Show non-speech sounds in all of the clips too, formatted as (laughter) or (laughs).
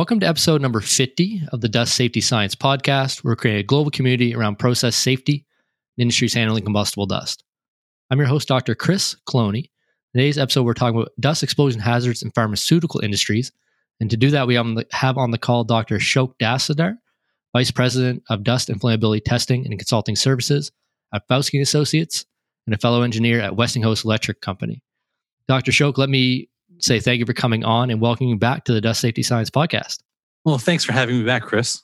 Welcome to episode number 50 of the Dust Safety Science Podcast. We're creating a global community around process safety and industries handling combustible dust. I'm your host, Dr. Chris Cloney. Today's episode, we're talking about dust explosion hazards in pharmaceutical industries. And to do that, we have on the call Dr. Ashok Dastidar, Vice President of Dust and Flammability Testing and Consulting Services at Fauske Associates, and a fellow engineer at Westinghouse Electric Company. Dr. Ashok, let me say thank you for coming on and welcoming you back to the Dust Safety Science Podcast. Well, thanks for having me back, Chris.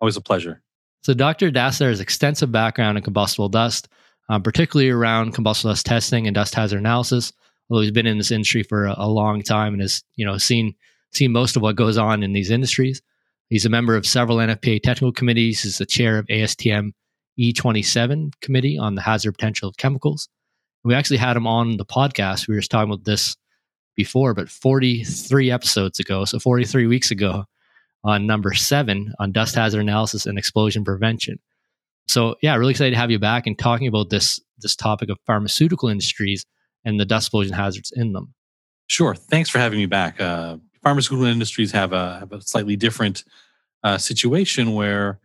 Always a pleasure. So, Dr. Dastidar has extensive background in combustible dust, um, particularly around combustible dust testing and dust hazard analysis. Although he's been in this industry for a, a long time and has, you know, seen seen most of what goes on in these industries. He's a member of several NFPA technical committees. He's the chair of ASTM E27 committee on the hazard potential of chemicals. We actually had him on the podcast. We were just talking about this before, but 43 episodes ago, so 43 weeks ago, on number seven on dust hazard analysis and explosion prevention. So yeah, really excited to have you back and talking about this this topic of pharmaceutical industries and the dust explosion hazards in them. Sure. Thanks for having me back. Uh, pharmaceutical industries have a, have a slightly different uh, situation where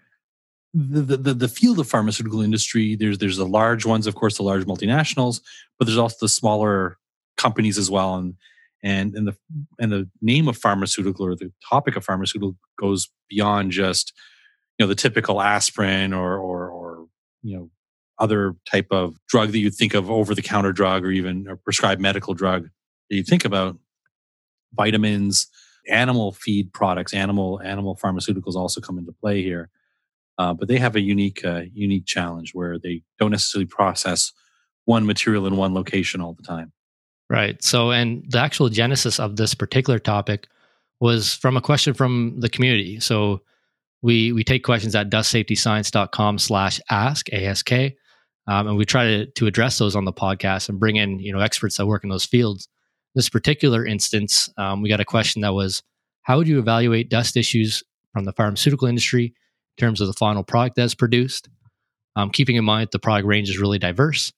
the, the, the field of pharmaceutical industry there's there's the large ones of course the large multinationals but there's also the smaller companies as well and and and the and the name of pharmaceutical or the topic of pharmaceutical goes beyond just you know the typical aspirin or or, or you know other type of drug that you'd think of over the counter drug or even a prescribed medical drug that you think about. Vitamins animal feed products animal animal pharmaceuticals also come into play here uh, but they have a unique uh, unique challenge where they don't necessarily process one material in one location all the time Right. So, and the actual genesis of this particular topic was from a question from the community. So, we we take questions at dustsafetyscience.com slash ask ask um, and we try to, to address those on the podcast and bring in you know experts that work in those fields this particular instance um, we got a question that was how would you evaluate dust issues from the pharmaceutical industry in terms of the final product that's produced um, keeping in mind the product range is really diverse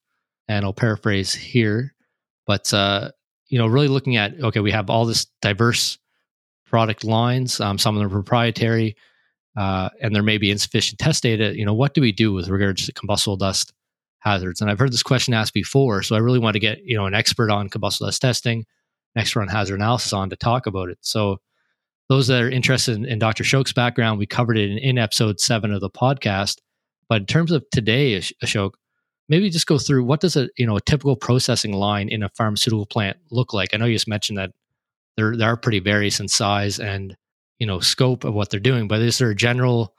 and i'll paraphrase here but uh, you know, really looking at okay, we have all this diverse product lines. Um, some of them are proprietary, uh, and there may be insufficient test data. You know, what do we do with regards to combustible dust hazards? And I've heard this question asked before, so I really want to get you know an expert on combustible dust testing, an expert on hazard analysis on to talk about it. So those that are interested in, in Dr. Ashok's background, we covered it in, in, episode seven of the podcast. But in terms of today, Ashok, maybe just go through what does a you know a typical processing line in a pharmaceutical plant look like? I know you just mentioned that they're they are pretty various in size and you know scope of what they're doing, but is there a general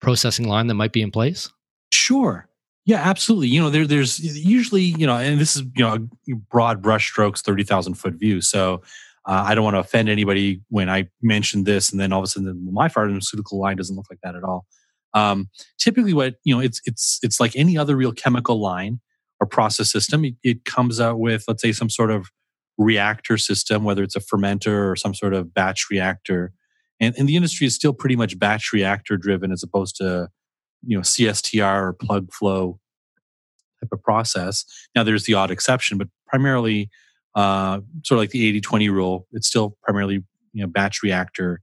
processing line that might be in place? Sure. Yeah, absolutely. You know, there, there's usually, you know, and this is, you know, broad brushstrokes, 30,000 foot view. So uh, I don't want to offend anybody when I mention this and then all of a sudden my pharmaceutical line doesn't look like that at all. Um, typically, what you know, it's it's it's like any other real chemical line or process system. It, it comes out with, let's say, some sort of reactor system, whether it's a fermenter or some sort of batch reactor. And, and the industry is still pretty much batch reactor driven as opposed to, you know, CSTR or plug flow type of process. Now, there's the odd exception, but primarily, uh, sort of like the 80 20 rule, it's still primarily, you know, batch reactor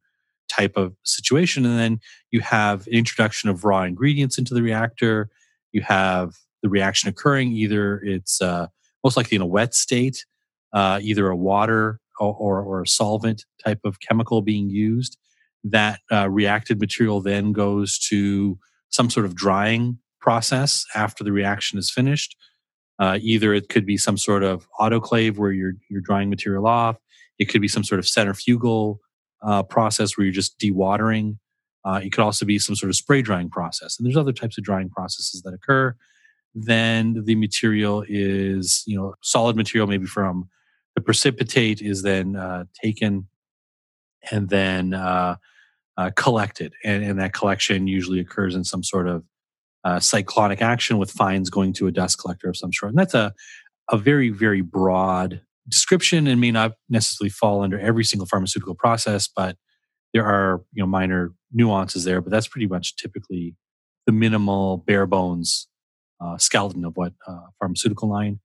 type of situation. And then you have an introduction of raw ingredients into the reactor. You have the reaction occurring either it's uh, most likely in a wet state, uh, either a water or, or, or, a solvent type of chemical being used. That uh, reacted material then goes to some sort of drying process after the reaction is finished. Uh, either it could be some sort of autoclave where you're you're drying material off. It could be some sort of centrifugal uh, process where you're just dewatering. Uh, it could also be some sort of spray drying process. And there's other types of drying processes that occur. Then the material is, you know, solid material, maybe from the precipitate is then uh, taken and then uh, uh, collected. And, and, that collection usually occurs in some sort of uh, cyclonic action with fines going to a dust collector of some sort. And that's a, a very, very broad description and may not necessarily fall under every single pharmaceutical process, but there are you know minor nuances there. But that's pretty much typically the minimal, bare bones uh, skeleton of what uh, pharmaceutical line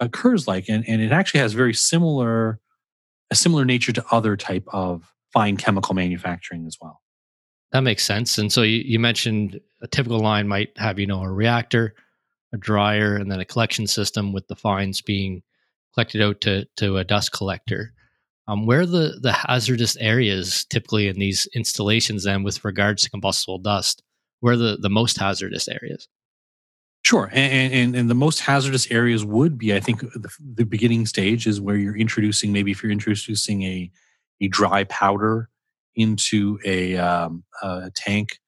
occurs like, and and it actually has very similar a similar nature to other type of fine chemical manufacturing as well. That makes sense. And so you, you mentioned a typical line might have, you know, a reactor, a dryer, and then a collection system with the fines being collected out to, to a dust collector. Um, where are the, the hazardous areas typically in these installations then with regards to combustible dust? Where are the, the most hazardous areas? Sure, and, and, and the most hazardous areas would be, I think, the, the beginning stage is where you're introducing maybe if you're introducing a a dry powder into a, um, a tank.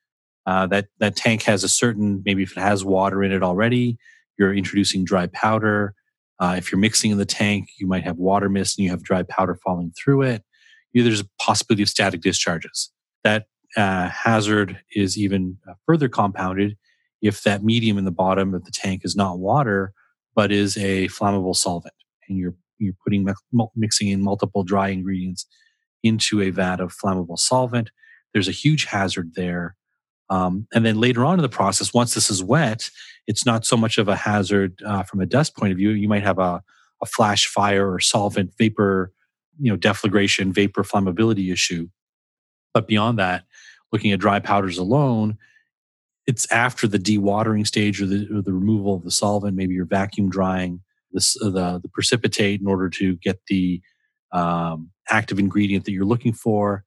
Uh, that that tank has a certain maybe if it has water in it already, you're introducing dry powder. Uh, if you're mixing in the tank, you might have water mist and you have dry powder falling through it. You there's a possibility of static discharges. That uh, hazard is even uh, further compounded if that medium in the bottom of the tank is not water, but is a flammable solvent, and you're you're putting mixing in multiple dry ingredients into a vat of flammable solvent. There's a huge hazard there. Um, and then later on in the process, once this is wet, it's not so much of a hazard uh, from a dust point of view. You might have a, a flash fire or solvent vapor, you know, deflagration, vapor flammability issue. But beyond that, looking at dry powders alone, it's after the dewatering stage or the, or the removal of the solvent. Maybe you're vacuum drying uh, the, the precipitate in order to get the um, active ingredient that you're looking for.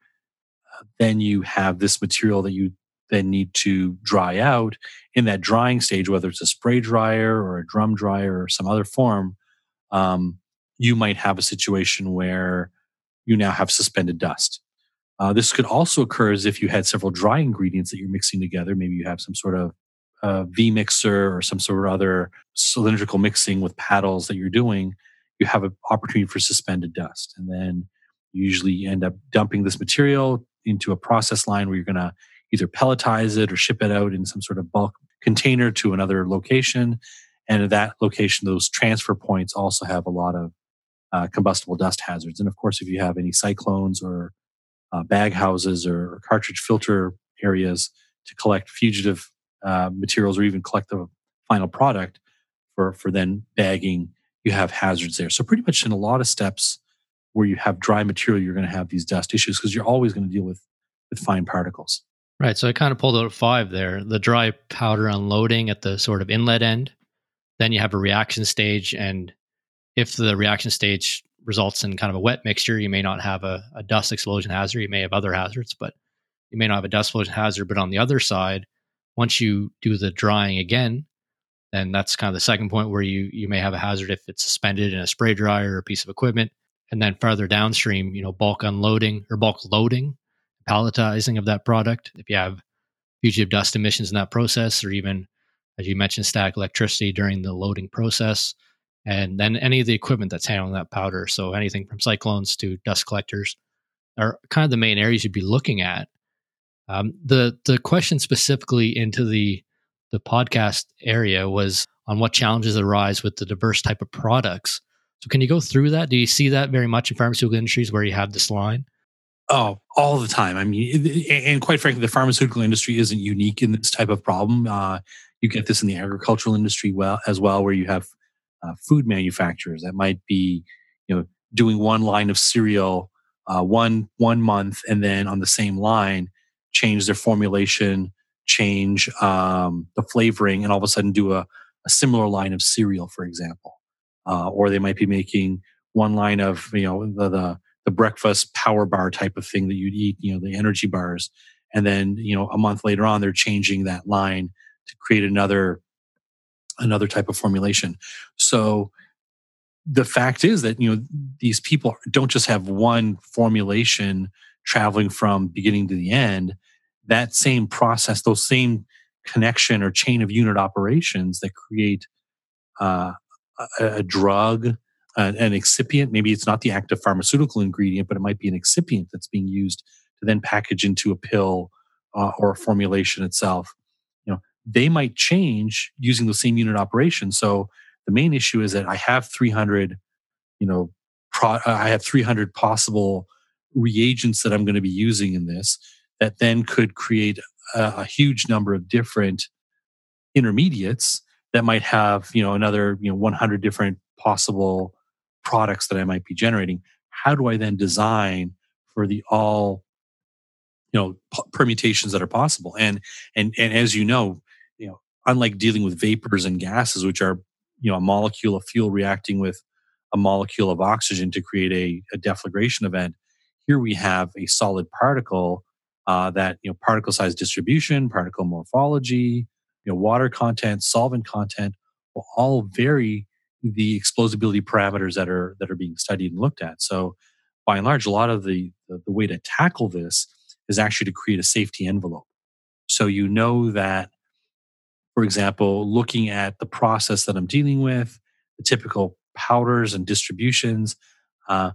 Then you have this material that you then need to dry out in that drying stage, whether it's a spray dryer or a drum dryer or some other form. Um, you might have a situation where you now have suspended dust. Uh, this could also occur as if you had several dry ingredients that you're mixing together. Maybe you have some sort of uh, V mixer or some sort of other cylindrical mixing with paddles that you're doing. You have an opportunity for suspended dust. And then you usually end up dumping this material into a process line where you're going to either pelletize it or ship it out in some sort of bulk container to another location. And at that location, those transfer points also have a lot of uh, combustible dust hazards. And of course, if you have any cyclones or uh, bag houses or, cartridge filter areas to collect fugitive uh, materials or even collect the final product for, for then bagging, you have hazards there. So pretty much in a lot of steps where you have dry material, you're going to have these dust issues because you're always going to deal with, with fine particles. Right. So I kind of pulled out five there. The dry powder unloading at the sort of inlet end. Then you have a reaction stage. And if the reaction stage results in kind of a wet mixture, you may not have a, a dust explosion hazard. You may have other hazards, but you may not have a dust explosion hazard. But on the other side, once you do the drying again, then that's kind of the second point where you you may have a hazard if it's suspended in a spray dryer or a piece of equipment. And then further downstream, you know, bulk unloading or bulk loading, palletizing of that product. If you have fugitive dust emissions in that process, or even as you mentioned, static electricity during the loading process, and then any of the equipment that's handling that powder. So anything from cyclones to dust collectors are kind of the main areas you'd be looking at. Um, the the question specifically into the the podcast area was on what challenges arise with the diverse type of products. So can you go through that? Do you see that very much in pharmaceutical industries where you have this line? Oh, all the time. I mean, and quite frankly, the pharmaceutical industry isn't unique in this type of problem. Uh, you get this in the agricultural industry well as well, where you have uh, food manufacturers that might be, you know, doing one line of cereal uh, one one month, and then on the same line change their formulation, change um, the flavoring, and all of a sudden do a, a similar line of cereal, for example. Uh, or they might be making one line of you know the, the the breakfast power bar type of thing that you'd eat, you know, the energy bars, and then you know a month later on they're changing that line to create another another type of formulation. So the fact is that you know these people don't just have one formulation traveling from beginning to the end that same process those same connection or chain of unit operations that create uh, a, a, drug uh, an excipient maybe it's not the active pharmaceutical ingredient but it might be an excipient that's being used to then package into a pill uh, or a formulation itself You know, they might change using the same unit operation. So the main issue is that I have 300, you know, pro- I have 300 possible reagents that I'm going to be using in this that then could create a, a huge number of different intermediates that might have, you know, another, you know, 100 different possible products that I might be generating. How do I then design for the all you know p- permutations that are possible and and and as you know you know unlike dealing with vapors and gases which are you know a molecule of fuel reacting with a molecule of oxygen to create a, a deflagration event here we have a solid particle uh, that you know particle size distribution particle morphology you know water content solvent content will all vary the explosibility parameters that are that are being studied and looked at so by and large a lot of the, the, the way to tackle this is actually to create a safety envelope. So you know that, for example, looking at the process that I'm dealing with, the typical powders and distributions, uh,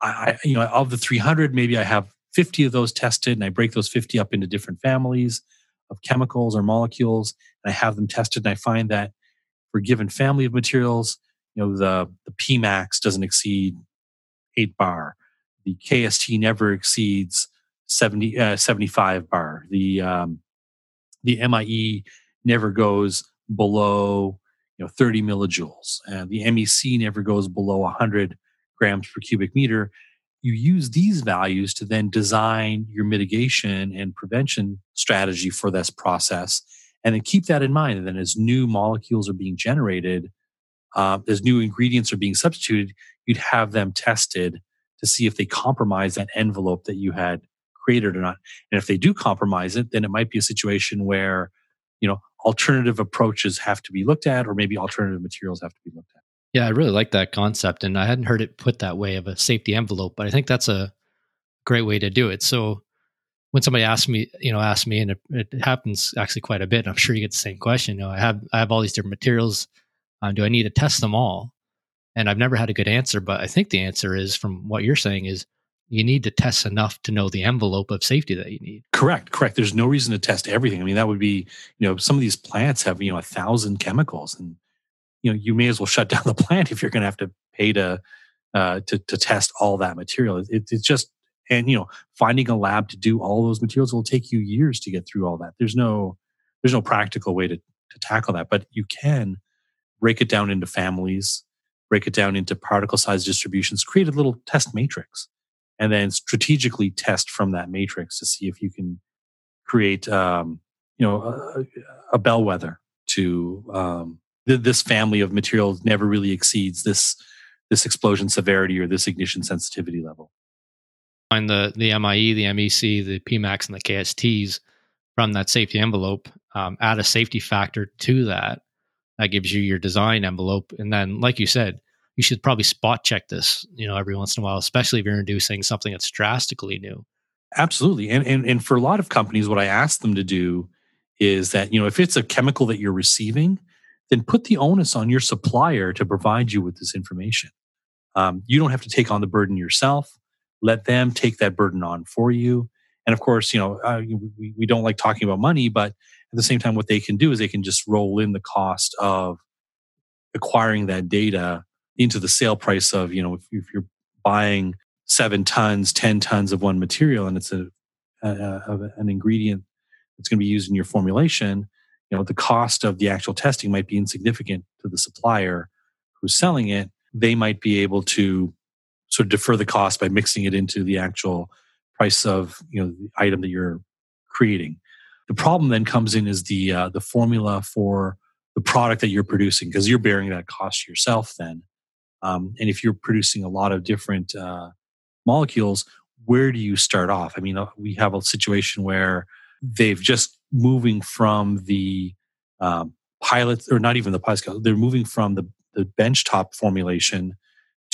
I, you know, of the 300, maybe I have 50 of those tested, and I break those 50 up into different families of chemicals or molecules, and I have them tested, and I find that for a given family of materials, you know, the the Pmax doesn't exceed eight bar, the KST never exceeds 70, uh, 75 bar. The um, the MIE never goes below you know 30 millijoules, and the MEC never goes below 100 grams per cubic meter. You use these values to then design your mitigation and prevention strategy for this process, and then keep that in mind. And then as new molecules are being generated, uh, as new ingredients are being substituted, you'd have them tested to see if they compromise that envelope that you had created or not. And if they do compromise it, then it might be a situation where, you know, alternative approaches have to be looked at, or maybe alternative materials have to be looked at. Yeah, I really like that concept. And I hadn't heard it put that way of a safety envelope, but I think that's a great way to do it. So when somebody asks me, you know, asks me, and it, it happens actually quite a bit, and I'm sure you get the same question. You know, I have I have all these different materials. Um, do I need to test them all? And I've never had a good answer, but I think the answer is from what you're saying is you need to test enough to know the envelope of safety that you need. Correct, correct. There's no reason to test everything. I mean, that would be, you know, some of these plants have, you know, a thousand chemicals and, you know, you may as well shut (laughs) down the plant if you're going to have to pay to, uh, to, to test all that material. It, it's just, and, you know, finding a lab to do all those materials will take you years to get through all that. There's no, there's no practical way to, to tackle that, but you can break it down into families, break it down into particle size distributions, create a little test matrix and then strategically test from that matrix to see if you can create um, you know a, a bellwether to um, th- this family of materials never really exceeds this this explosion severity or this ignition sensitivity level find the the MIE, the MEC, the PMAX, and the KSTs from that safety envelope. Um, add a safety factor to that. That gives you your design envelope, and then, like you said, you should probably spot check this, you know, every once in a while, especially if you're introducing something that's drastically new. Absolutely. And, and, and for a lot of companies, what I ask them to do is that, you know, if it's a chemical that you're receiving, then put the onus on your supplier to provide you with this information. Um, you don't have to take on the burden yourself. Let them take that burden on for you. And of course, you know, uh, we, we don't like talking about money, but at the same time, what they can do is they can just roll in the cost of acquiring that data into the sale price of you know if, if you're buying seven tons, ten tons of one material, and it's a, a, a an ingredient that's going to be used in your formulation, you know the cost of the actual testing might be insignificant to the supplier who's selling it. They might be able to sort of defer the cost by mixing it into the actual price of you know the item that you're creating. The problem then comes in is the uh, the formula for the product that you're producing because you're bearing that cost yourself then um, and if you're producing a lot of different uh, molecules, where do you start off? I mean, uh, we have a situation where they've just moving from the um, pilot, or not even the pilot they're moving from the, the benchtop formulation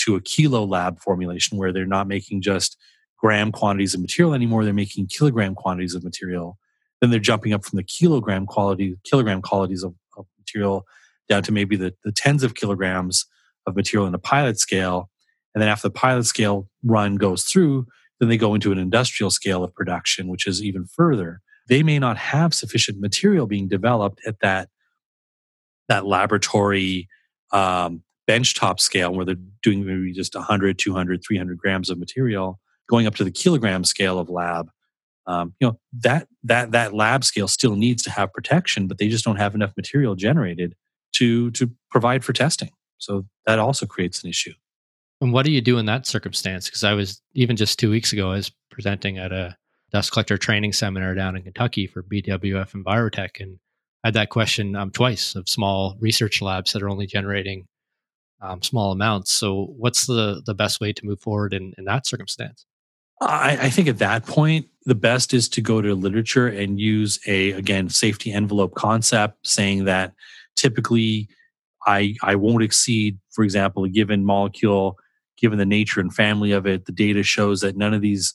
to a kilo lab formulation where they're not making just gram quantities of material anymore, they're making kilogram quantities of material. Then they're jumping up from the kilogram quality, kilogram qualities of, of material down to maybe the, the tens of kilograms of material in a pilot scale. And then after the pilot scale run goes through, then they go into an industrial scale of production, which is even further. They may not have sufficient material being developed at that, that laboratory um, benchtop scale where they're doing maybe just 100, 200, 300 grams of material, going up to the kilogram scale of lab. Um, you know that that that lab scale still needs to have protection, but they just don't have enough material generated to to provide for testing. So that also creates an issue. And what do you do in that circumstance? Because I was even just two weeks ago, I was presenting at a dust collector training seminar down in Kentucky for BWF Envirotech, and I had that question um, twice of small research labs that are only generating um, small amounts. So, what's the the best way to move forward in, in that circumstance? I, I think at that point, the best is to go to literature and use a again safety envelope concept, saying that typically I I won't exceed, for example, a given molecule, given the nature and family of it. The data shows that none of these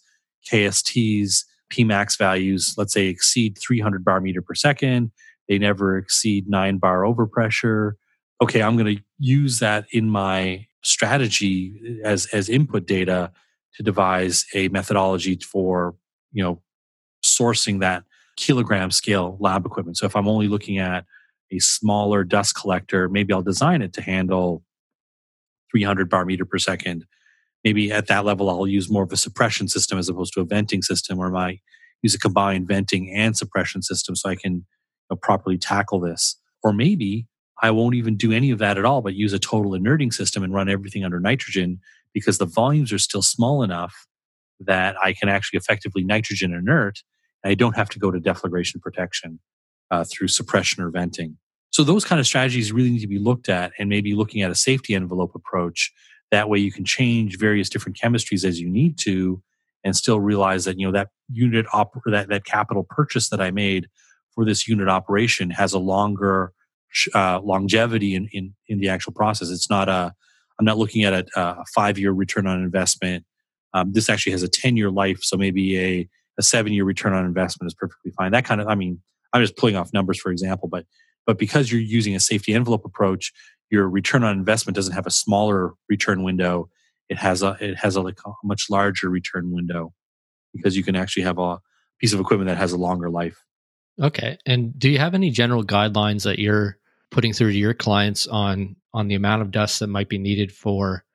KSTs Pmax values, let's say, exceed 300 bar meter per second. They never exceed nine bar overpressure. Okay, I'm going to use that in my strategy as as input data to devise a methodology for you know sourcing that kilogram scale lab equipment. So if I'm only looking at a smaller dust collector, maybe I'll design it to handle 300 bar meter per second. Maybe at that level, I'll use more of a suppression system as opposed to a venting system, or I use a combined venting and suppression system so I can you know, properly tackle this. Or maybe I won't even do any of that at all, but use a total inerting system and run everything under nitrogen because the volumes are still small enough that I can actually effectively nitrogen inert. And I don't have to go to deflagration protection uh, through suppression or venting. So those kind of strategies really need to be looked at and maybe looking at a safety envelope approach. That way you can change various different chemistries as you need to and still realize that, you know, that unit op- that, that capital purchase that I made for this unit operation has a longer uh, longevity in, in, in the actual process. It's not a, I'm not looking at a, a five year return on investment. Um, this actually has a 10 year life. So maybe a, a seven year return on investment is perfectly fine. That kind of, I mean, I'm just pulling off numbers, for example, but but because you're using a safety envelope approach, your return on investment doesn't have a smaller return window. It has a it has a like a much larger return window because you can actually have a piece of equipment that has a longer life. Okay. And do you have any general guidelines that you're putting through to your clients on on the amount of dust that might be needed for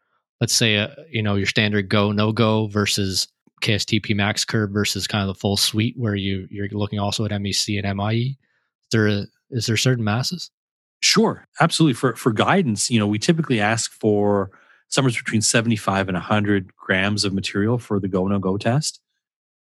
let's say a, you know your standard go no go versus KST Pmax curve versus kind of the full suite where you you're looking also at MEC and MIE? Is there there certain masses? Sure, absolutely. For for guidance, you know, we typically ask for somewhere between 75 and 100 grams of material for the go no go test.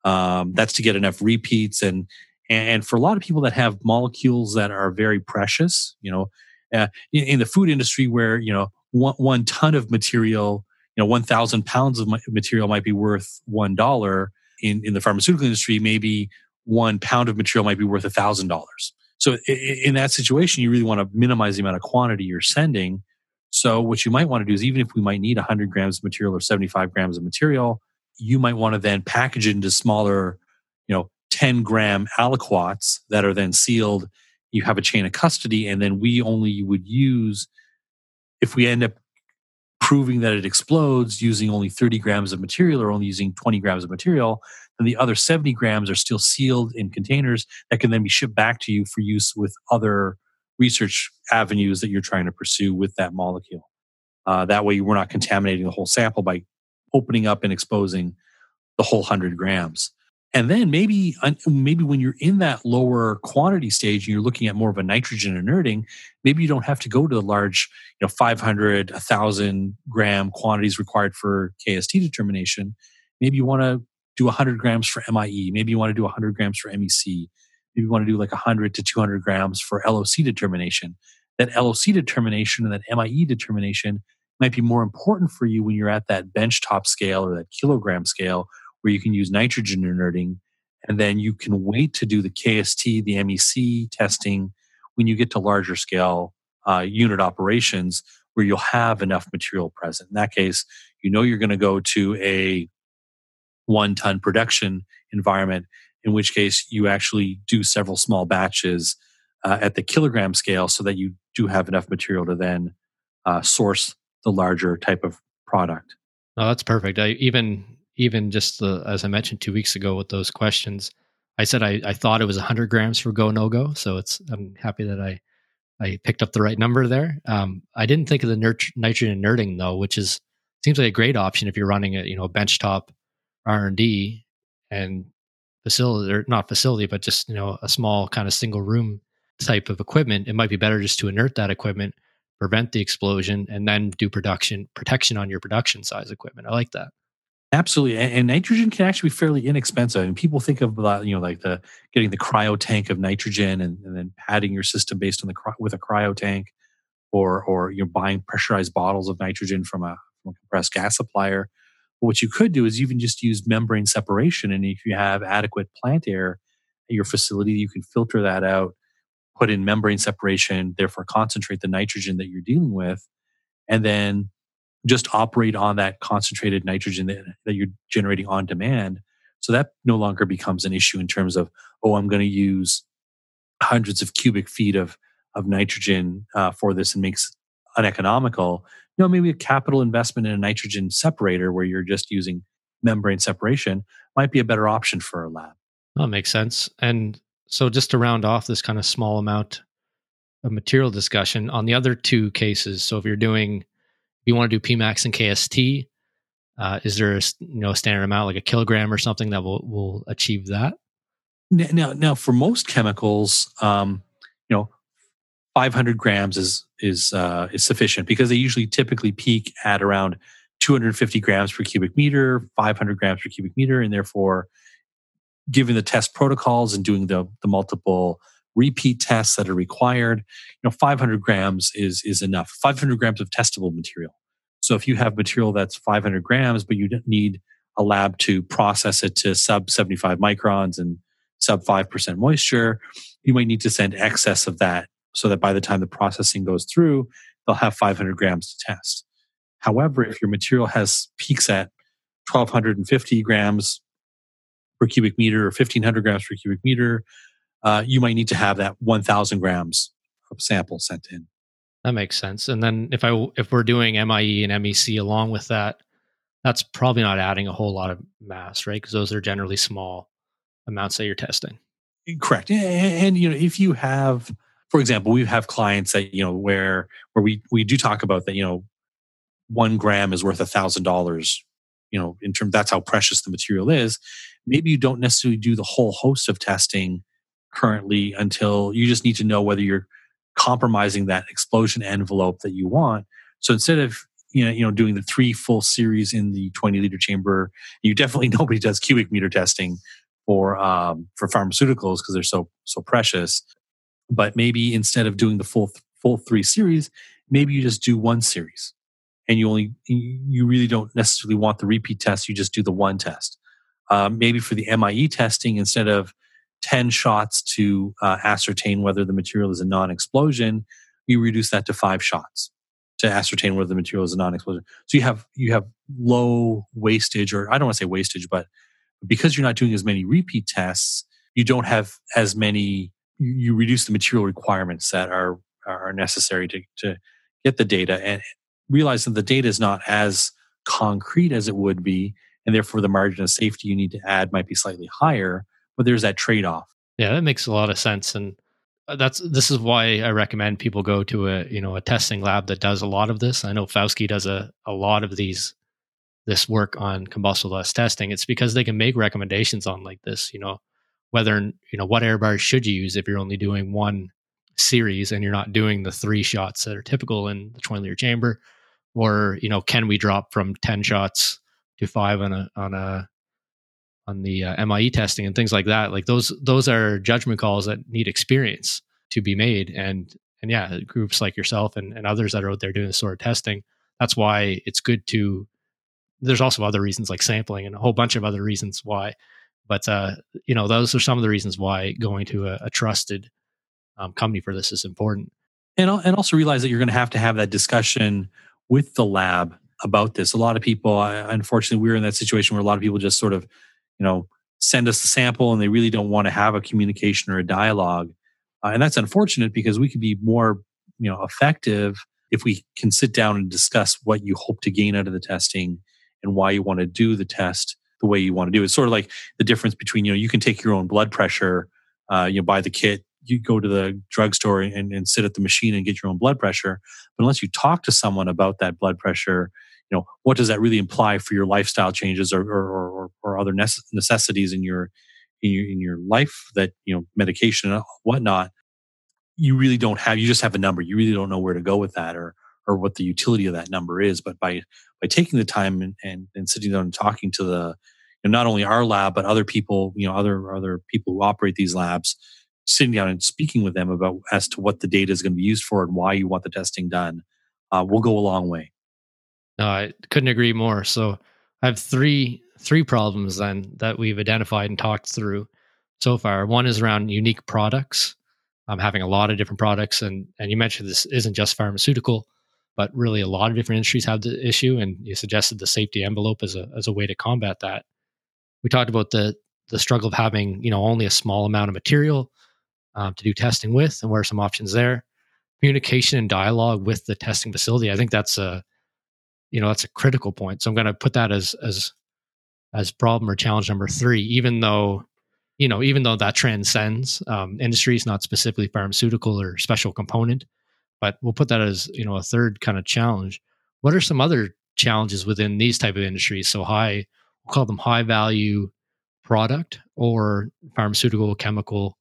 Um, that's to get enough repeats and and for a lot of people that have molecules that are very precious, you know, uh, in, in, the food industry where you know one, one ton of material, you know, 1,000 pounds of material might be worth one dollar. In in the pharmaceutical industry, maybe one pound of material might be worth a thousand dollars. So in that situation, you really want to minimize the amount of quantity you're sending. So what you might want to do is even if we might need 100 grams of material or 75 grams of material, you might want to then package it into smaller, you know, 10 gram aliquots that are then sealed. You have a chain of custody, and then we only would use if we end up proving that it explodes using only 30 grams of material or only using 20 grams of material, then the other 70 grams are still sealed in containers that can then be shipped back to you for use with other research avenues that you're trying to pursue with that molecule. Uh, that way, we're not contaminating the whole sample by opening up and exposing the whole 100 grams. And then maybe maybe when you're in that lower quantity stage and you're looking at more of a nitrogen inerting, maybe you don't have to go to the large, you know, 500, 1,000 gram quantities required for KST determination. Maybe you want to do 100 grams for MIE. Maybe you want to do 100 grams for MEC. Maybe you want to do like 100 to 200 grams for LOC determination. That LOC determination and that MIE determination might be more important for you when you're at that benchtop scale or that kilogram scale where you can use nitrogen inerting. And then you can wait to do the KST, the MEC testing when you get to larger scale uh, unit operations where you'll have enough material present. In that case, you know you're going to go to a one ton production environment, in which case you actually do several small batches uh, at the kilogram scale so that you do have enough material to then uh, source the larger type of product. Oh, that's perfect. I even even just the, as I mentioned two weeks ago with those questions, I said I, I thought it was 100 grams for go no go. So it's I'm happy that I I picked up the right number there. Um, I didn't think of the nit- nitrogen inerting though, which is seems like a great option if you're running a you know benchtop R and D and facility or not facility, but just you know a small kind of single room type of equipment. It might be better just to inert that equipment, prevent the explosion, and then do production protection on your production size equipment. I like that. Absolutely, and, and, nitrogen can actually be fairly inexpensive. And people think of you know like the getting the cryo tank of nitrogen and, and then padding your system based on the with a cryo tank, or or you're buying pressurized bottles of nitrogen from a, from a compressed gas supplier. But what you could do is even just use membrane separation, and if you have adequate plant air at your facility, you can filter that out, put in membrane separation, therefore concentrate the nitrogen that you're dealing with, and then just operate on that concentrated nitrogen that, that you're generating on demand. So that no longer becomes an issue in terms of, oh, I'm going to use hundreds of cubic feet of, of nitrogen uh, for this and makes uneconomical. You know, maybe a capital investment in a nitrogen separator where you're just using membrane separation might be a better option for a lab. That makes sense. And so just to round off this kind of small amount of material discussion on the other two cases, so if you're doing you want to do Pmax and KST, uh, is there a you know a standard amount like a kilogram or something that will will achieve that? Now, now for most chemicals, um, you know, 500 grams is is uh, is sufficient because they usually typically peak at around 250 grams per cubic meter, 500 grams per cubic meter, and therefore, given the test protocols and doing the the multiple repeat tests that are required. You know, 500 grams is is enough. 500 grams of testable material. So if you have material that's 500 grams, but you need a lab to process it to sub 75 microns and sub 5% moisture, you might need to send excess of that so that by the time the processing goes through, they'll have 500 grams to test. However, if your material has peaks at 1250 grams per cubic meter or 1500 grams per cubic meter, uh, you might need to have that 1,000 grams of sample sent in. That makes sense. And then if I if we're doing MIE and MEC along with that, that's probably not adding a whole lot of mass, right? Because those are generally small amounts that you're testing. Correct. And, and, you know, if you have, for example, we have clients that you know where where we we do talk about that. You know, one gram is worth a thousand dollars. You know, in terms that's how precious the material is. Maybe you don't necessarily do the whole host of testing currently until you just need to know whether you're compromising that explosion envelope that you want. So instead of you know, you know, doing the three full series in the 20 liter chamber, you definitely (laughs) nobody does cubic meter testing for um, for pharmaceuticals because they're so so precious. But maybe instead of doing the full full three series, maybe you just do one series, and you only you really don't necessarily want the repeat test. You just do the one test. Um, maybe for the MIE testing, instead of 10 shots to uh, ascertain whether the material is a non explosion, you reduce that to five shots to ascertain whether the material is a non explosion. So you have, you have low wastage, or I don't want to say wastage, but because you're not doing as many repeat tests, you don't have as many, you, you reduce the material requirements that are, are necessary to, to get the data and realize that the data is not as concrete as it would be. And therefore, the margin of safety you need to add might be slightly higher but there's that trade off. Yeah, that makes a lot of sense, and uh, that's this is why I recommend people go to a you know a testing lab that does a lot of this. I know Fauske does a a lot of these this work on combustible testing. It's because they can make recommendations on like this. You know whether you know what error bars should you use if you're only doing one series and you're not doing the three shots that are typical in the 20 liter chamber or you know can we drop from 10 shots to five on a on a on the uh, MIE testing and things like that. Like those those are judgment calls that need experience to be made. And and yeah, groups like yourself and, and others that are out there doing this sort of testing. That's why it's good to. There's also other reasons like sampling and a whole bunch of other reasons why. But uh, you know, those are some of the reasons why going to a, a trusted um, company for this is important. And and also realize that you're going to have to have that discussion with the lab about this. A lot of people, unfortunately, we're in that situation where a lot of people just sort of you know send us a sample and they really don't want to have a communication or a dialogue uh, and that's unfortunate because we could be more you know effective if we can sit down and discuss what you hope to gain out of the testing and why you want to do the test the way you want to do it. It's sort of like the difference between you know you can take your own blood pressure, uh, you know, buy the kit, you go to the drugstore and, and sit at the machine and get your own blood pressure. But unless you talk to someone about that blood pressure, you know what does that really imply for your lifestyle changes or or, or, or other necessities in your in your in your life that you know medication and whatnot you really don't have you just have a number you really don't know where to go with that or or what the utility of that number is. But by by taking the time and, and, and sitting down and talking to the you know, not only our lab but other people, you know, other other people who operate these labs, sitting down and speaking with them about as to what the data is going to be used for and why you want the testing done, uh, will go a long way. No, I couldn't agree more. So I have three three problems then that we've identified and talked through so far. One is around unique products. I'm having a lot of different products, and and you mentioned this isn't just pharmaceutical, but really a lot of different industries have the issue, and you suggested the safety envelope as a as a way to combat that. We talked about the the struggle of having you know only a small amount of material um, to do testing with, and what are some options there. Communication and dialogue with the testing facility. I think that's a you know that's a critical point. So I'm going to put that as as as problem or challenge number three, even though you know, even though that transcends um, industries, not specifically pharmaceutical or special component, but we'll put that as you know a third kind of challenge. What are some other challenges within these type of industries? So high, we'll call them high value product or pharmaceutical, chemical,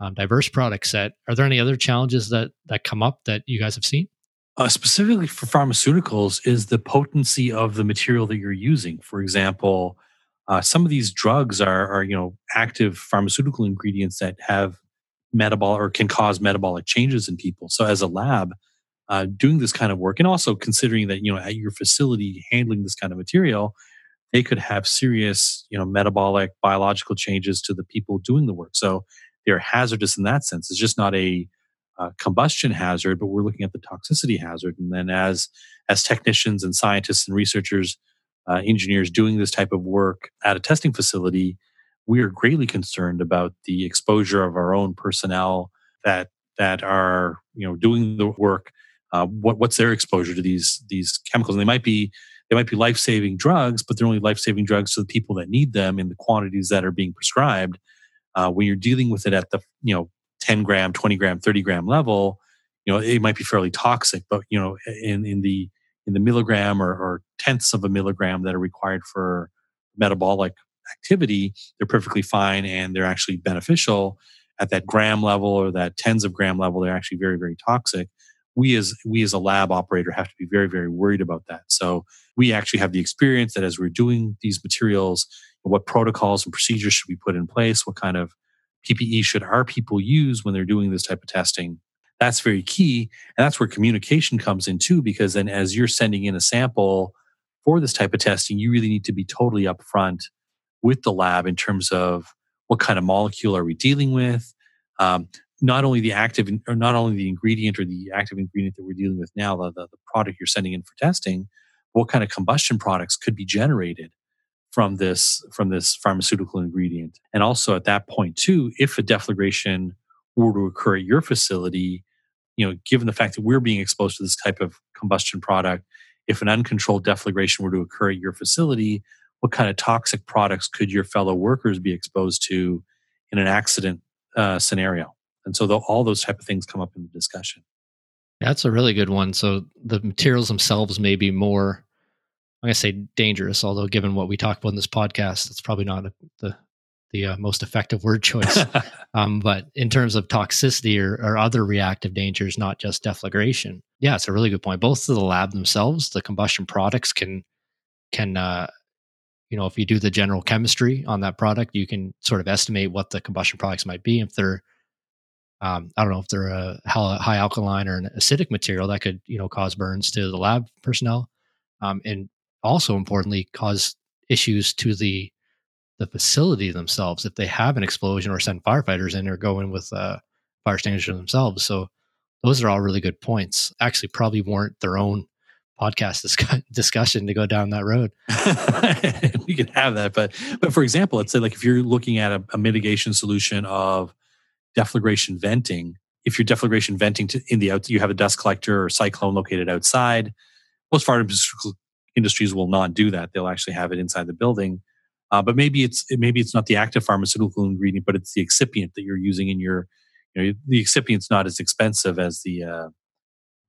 um, diverse product set. Are there any other challenges that that come up that you guys have seen? Uh, specifically for pharmaceuticals, is the potency of the material that you're using. For example, uh, some of these drugs are, are, you know, active pharmaceutical ingredients that have metabolic or can cause metabolic changes in people. So, as a lab, uh, doing this kind of work, and also considering that you know at your facility handling this kind of material, they could have serious, you know, metabolic biological changes to the people doing the work. So, they're hazardous in that sense. It's just not a uh, combustion hazard, but we're looking at the toxicity hazard. And then, as as technicians and scientists and researchers uh, engineers doing this type of work at a testing facility, we are greatly concerned about the exposure of our own personnel that that are you know doing the work. Uh, what what's their exposure to these these chemicals? And they might be they might be life saving drugs, but they're only life saving drugs to the people that need them in the quantities that are being prescribed. Uh, when you're dealing with it at the you know 10 gram, 20 gram, 30 gram level, you know it might be fairly toxic. But you know in in the in the milligram or, or tenths of a milligram that are required for metabolic activity, they're perfectly fine and they're actually beneficial. At that gram level or that tens of gram level, they're actually very, very toxic. We as we as a lab operator have to be very, very worried about that. So we actually have the experience that as we're doing these materials, what protocols and procedures should we put in place? What kind of PPE should our people use when they're doing this type of testing? that's very key and that's where communication comes in too because then as you're sending in a sample for this type of testing you really need to be totally upfront with the lab in terms of what kind of molecule are we dealing with um, not only the active or not only the ingredient or the active ingredient that we're dealing with now the, the, the product you're sending in for testing what kind of combustion products could be generated from this from this pharmaceutical ingredient and also at that point too if a deflagration were to occur at your facility you know, given the fact that we're being exposed to this type of combustion product, if an uncontrolled deflagration were to occur at your facility, what kind of toxic products could your fellow workers be exposed to in an accident uh, scenario? And so all those type of things come up in the discussion. That's a really good one. So the materials themselves may be more, going to say dangerous, although given what we talked about in this podcast, it's probably not a, the the uh, most effective word choice. (laughs) um, but in terms of toxicity or, or, other reactive dangers, not just deflagration, yeah, it's a really good point. Both of the lab themselves, the combustion products can can uh, you know if you do the general chemistry on that product, you can sort of estimate what the combustion products might be. If they're um, I don't know if they're a high alkaline or an acidic material that could you know cause burns to the lab personnel, um, and also importantly cause issues to the the facility themselves if they have an explosion or send firefighters in or go in with uh, fire extinguisher themselves. So those are all really good points. Actually, probably warrant their own podcast dis- (laughs) discussion to go down that road. (laughs) we could have that, but but for example, let's say like if you're looking at a, a mitigation solution of deflagration venting, if you're deflagration venting to, in the out, you have a dust collector or cyclone located outside. Most pharmaceutical industries will not do that. They'll actually have it inside the building. Uh, but maybe it's maybe it's not the active pharmaceutical ingredient, but it's the excipient that you're using in your. You know, the excipient's not as expensive as the uh,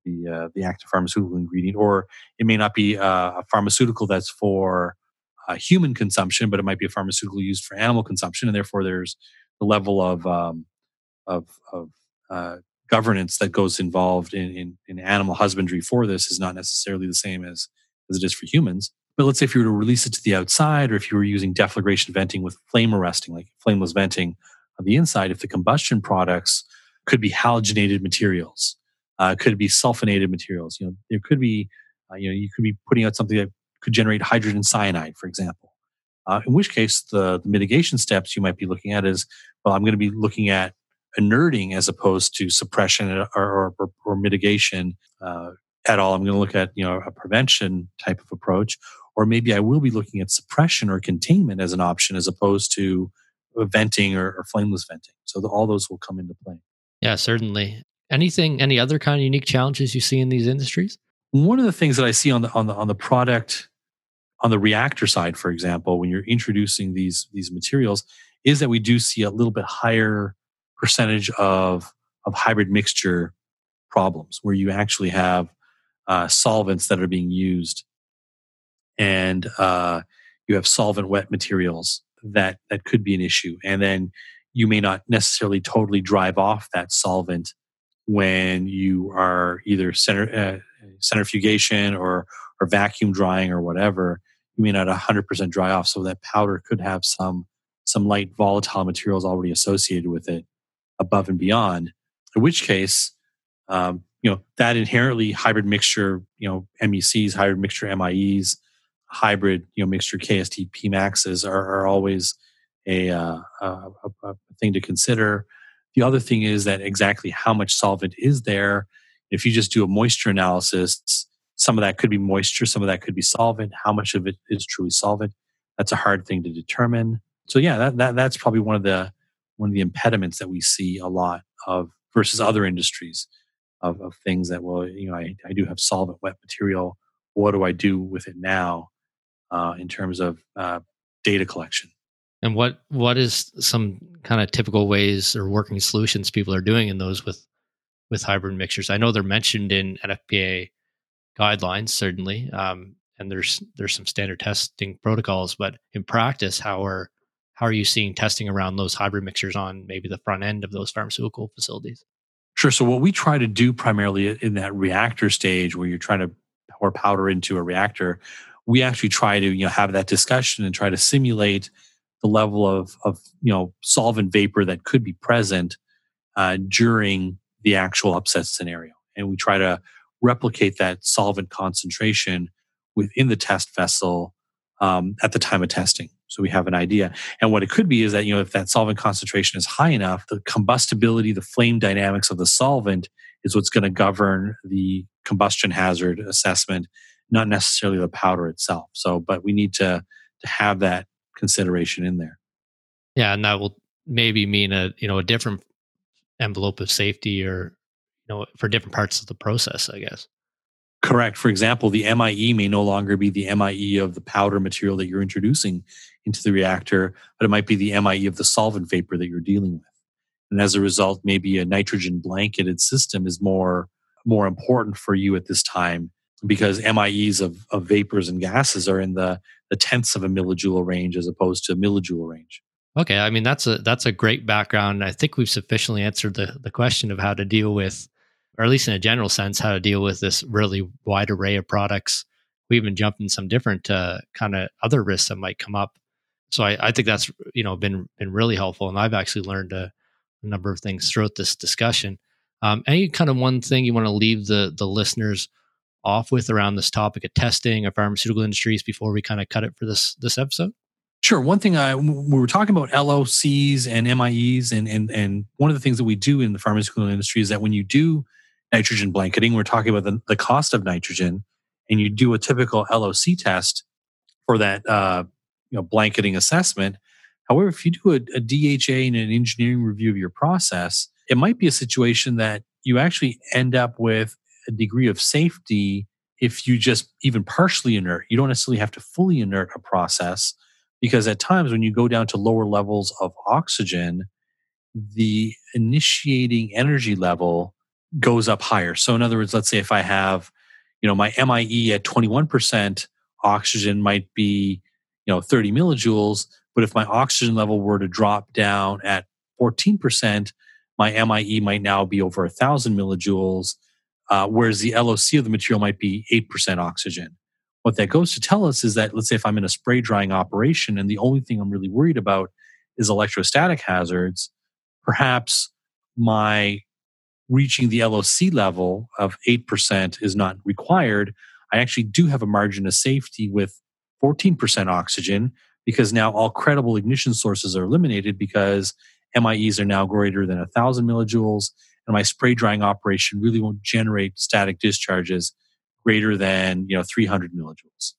the uh, the active pharmaceutical ingredient, or it may not be uh, a pharmaceutical that's for uh, human consumption, but it might be a pharmaceutical used for animal consumption, and therefore there's the level of um, of, of uh, governance that goes involved in, in, in animal husbandry for this is not necessarily the same as as it is for humans. But let's say if you were to release it to the outside, or if you were using deflagration venting with flame arresting, like flameless venting on the inside, if the combustion products could be halogenated materials, uh, could be sulfonated materials, you know, there could be, uh, you know, you could be putting out something that could generate hydrogen cyanide, for example. Uh, in which case, the, the mitigation steps you might be looking at is, well, I'm going to be looking at inerting as opposed to suppression or, or, or, mitigation uh, at all. I'm going to look at you know a prevention type of approach, or maybe I will be looking at suppression or containment as an option as opposed to venting or, or flameless venting. So the, all those will come into play. Yeah, certainly. Anything, any other kind of unique challenges you see in these industries? One of the things that I see on the on the on the product on the reactor side, for example, when you're introducing these these materials, is that we do see a little bit higher percentage of of hybrid mixture problems where you actually have uh, solvents that are being used, and uh, you have solvent wet materials that that could be an issue, and then you may not necessarily totally drive off that solvent when you are either center, uh, centrifugation or or vacuum drying or whatever. You may not 100% dry off, so that powder could have some some light volatile materials already associated with it above and beyond. In which case, um, you know that inherently hybrid mixture you know mecs hybrid mixture mies hybrid you know mixture kst pmaxes are, are always a, uh, a, a, thing to consider. The other thing is that exactly how much solvent is there if you just do a moisture analysis some of that could be moisture some of that could be solvent. How much of it is truly solvent? That's a hard thing to determine. So yeah that, that that's probably one of the one of the impediments that we see a lot of versus other industries of, of things that well you know I, I do have solvent wet material. What do i do with it now uh, in terms of uh, data collection? And what what is some kind of typical ways or working solutions people are doing in those with with hybrid mixtures? I know they're mentioned in nfpa guidelines certainly um, and there's there's some standard testing protocols but in practice how are how are you seeing testing around those hybrid mixtures on maybe the front end of those pharmaceutical facilities Sure. So what we try to do primarily in that reactor stage where you're trying to pour powder into a reactor, we actually try to, you know, have that discussion and try to simulate the level of, of you know, solvent vapor that could be present uh, during the actual upset scenario. And we try to replicate that solvent concentration within the test vessel um, at the time of testing. So we have an idea. And what it could be is that, you know, if that solvent concentration is high enough, the combustibility, the flame dynamics of the solvent is what's going to govern the combustion hazard assessment, not necessarily the powder itself. So, but we need to, to have that consideration in there. Yeah. And that will maybe mean a, you know, a different envelope of safety or, you know, for different parts of the process, I guess. Correct. For example, the MIE may no longer be the MIE of the powder material that you're introducing into the reactor, but it might be the MIE of the solvent vapor that you're dealing with. And as a result, maybe a nitrogen blanketed system is more, more important for you at this time because MIEs of, of vapors and gases are in the, the tenths of a millijoule range as opposed to a millijoule range. Okay, I mean that's a that's a great background. I think we've sufficiently answered the the question of how to deal with or at least in a general sense, how to deal with this really wide array of products. We even jumped in some different uh, kind of other risks that might come up. So I, I, think that's you know been been really helpful, and I've actually learned a, a number of things throughout this discussion. Um, any kind of one thing you want to leave the the listeners off with around this topic of testing of pharmaceutical industries before we kind of cut it for this this episode? Sure. One thing I we were talking about LOCs and MIEs, and and and one of the things that we do in the pharmaceutical industry is that when you do nitrogen blanketing. We're talking about the, the cost of nitrogen, and you do a typical LOC test for that uh, you know blanketing assessment. However, if you do a, a DHA and an engineering review of your process, it might be a situation that you actually end up with a degree of safety if you just even partially inert. You don't necessarily have to fully inert a process because at times when you go down to lower levels of oxygen, the initiating energy level goes up higher. So in other words, let's say if I have, you know, my MIE at 21%, oxygen might be, you know, 30 millijoules. But if my oxygen level were to drop down at 14%, my MIE might now be over a thousand millijoules, uh, whereas the LOC of the material might be 8% oxygen. What that goes to tell us is that, let's say, if I'm in a spray drying operation and the only thing I'm really worried about is electrostatic hazards, perhaps my reaching the LOC level of 8% is not required. I actually do have a margin of safety with 14% oxygen because now all credible ignition sources are eliminated because MIEs are now greater than 1,000 millijoules, and my spray drying operation really won't generate static discharges greater than you know 300 millijoules.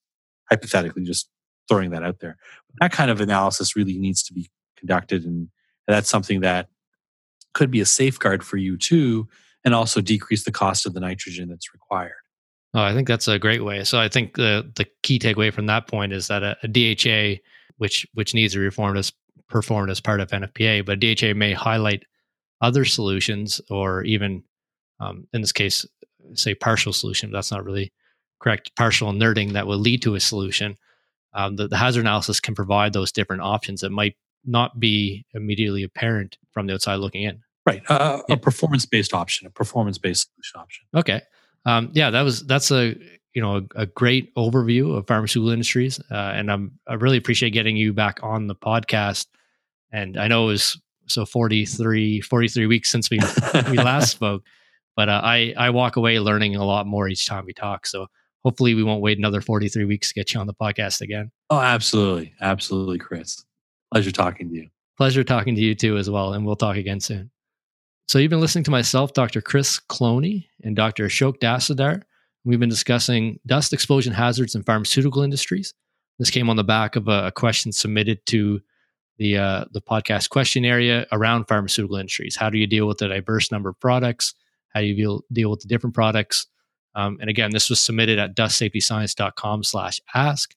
Hypothetically, just throwing that out there. That kind of analysis really needs to be conducted, and that's something that could be a safeguard for you too, and also decrease the cost of the nitrogen that's required. Oh, I think that's a great way. So I think the the key takeaway from that point is that a, a DHA, which which needs to be as performed as part of NFPA, but DHA may highlight other solutions or even um, in this case, say partial solution. That's not really correct. Partial inerting that will lead to a solution. Um, the, the hazard analysis can provide those different options that might not be immediately apparent from the outside looking in. Right, uh, yeah. a performance based option, a performance based solution option. Okay, um, yeah, that was that's a you know a, a great overview of pharmaceutical industries, uh, and I'm I really appreciate getting you back on the podcast. And I know it was so 43, 43 weeks since we we (laughs) last spoke, but uh, I I walk away learning a lot more each time we talk. So hopefully we won't wait another 43 weeks to get you on the podcast again. Oh, absolutely, absolutely, Chris. Pleasure talking to you. Pleasure talking to you too as well, and we'll talk again soon. So you've been listening to myself, Dr. Chris Cloney, and Dr. Ashok Dastidar. We've been discussing dust explosion hazards in pharmaceutical industries. This came on the back of a, question submitted to the uh, the podcast question area around pharmaceutical industries. How do you deal with a diverse number of products? How do you deal, deal with the different products? Um, and again, this was submitted at dustsafetyscience.com slash ask,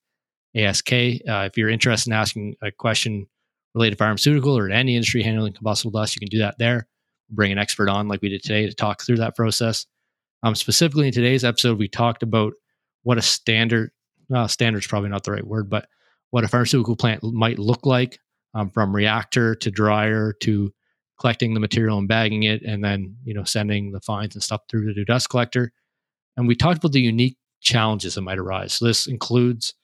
ASK. Uh, if you're interested in asking a question related to pharmaceutical or any industry handling combustible dust, you can do that there bring an expert on like we did today to talk through that process. Um, specifically in today's episode, we talked about what a standard, well, standard is probably not the right word, but what a pharmaceutical plant might look like um, from reactor to dryer to collecting the material and bagging it, and then you know sending the fines and stuff through to the dust collector. And we talked about the unique challenges that might arise. So this includes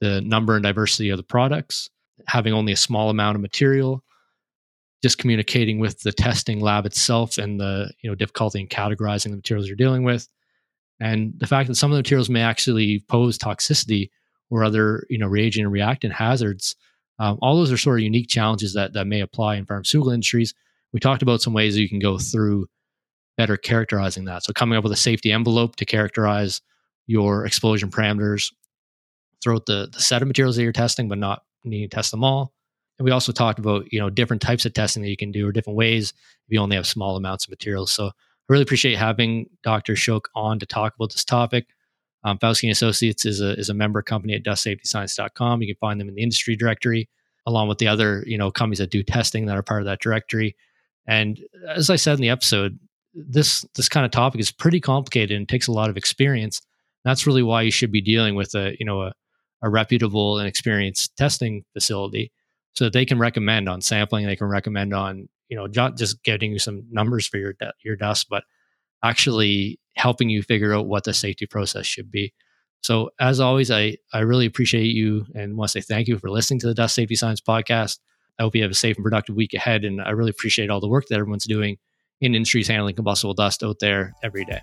the number and diversity of the products, having only a small amount of material, just communicating with the testing lab itself and the you know difficulty in categorizing the materials you're dealing with and the fact that some of the materials may actually pose toxicity or other you know reagent and reactant hazards um, all those are sort of unique challenges that that may apply in pharmaceutical industries. We talked about some ways you can go through better characterizing that. So coming up with a safety envelope to characterize your explosion parameters throughout the, the set of materials that you're testing but not needing to test them all and we also talked about, you know, different types of testing that you can do or different ways if you only have small amounts of materials. So I really appreciate having Dr. Ashok on to talk about this topic. Um, Fauske Associates is a, is a member company at dustsafetyscience.com. You can find them in the industry directory, along with the other, you know, companies that do testing that are part of that directory. And as I said in the episode, this this kind of topic is pretty complicated and takes a lot of experience. That's really why you should be dealing with a, you know, a, a reputable and experienced testing facility so that they can recommend on sampling they can recommend on you know not just getting you some numbers for your your dust but actually helping you figure out what the safety process should be. So as always i i really appreciate you and want to say thank you for listening to the dust safety science podcast. I hope you have a safe and productive week ahead and i really appreciate all the work that everyone's doing in industries handling combustible dust out there every day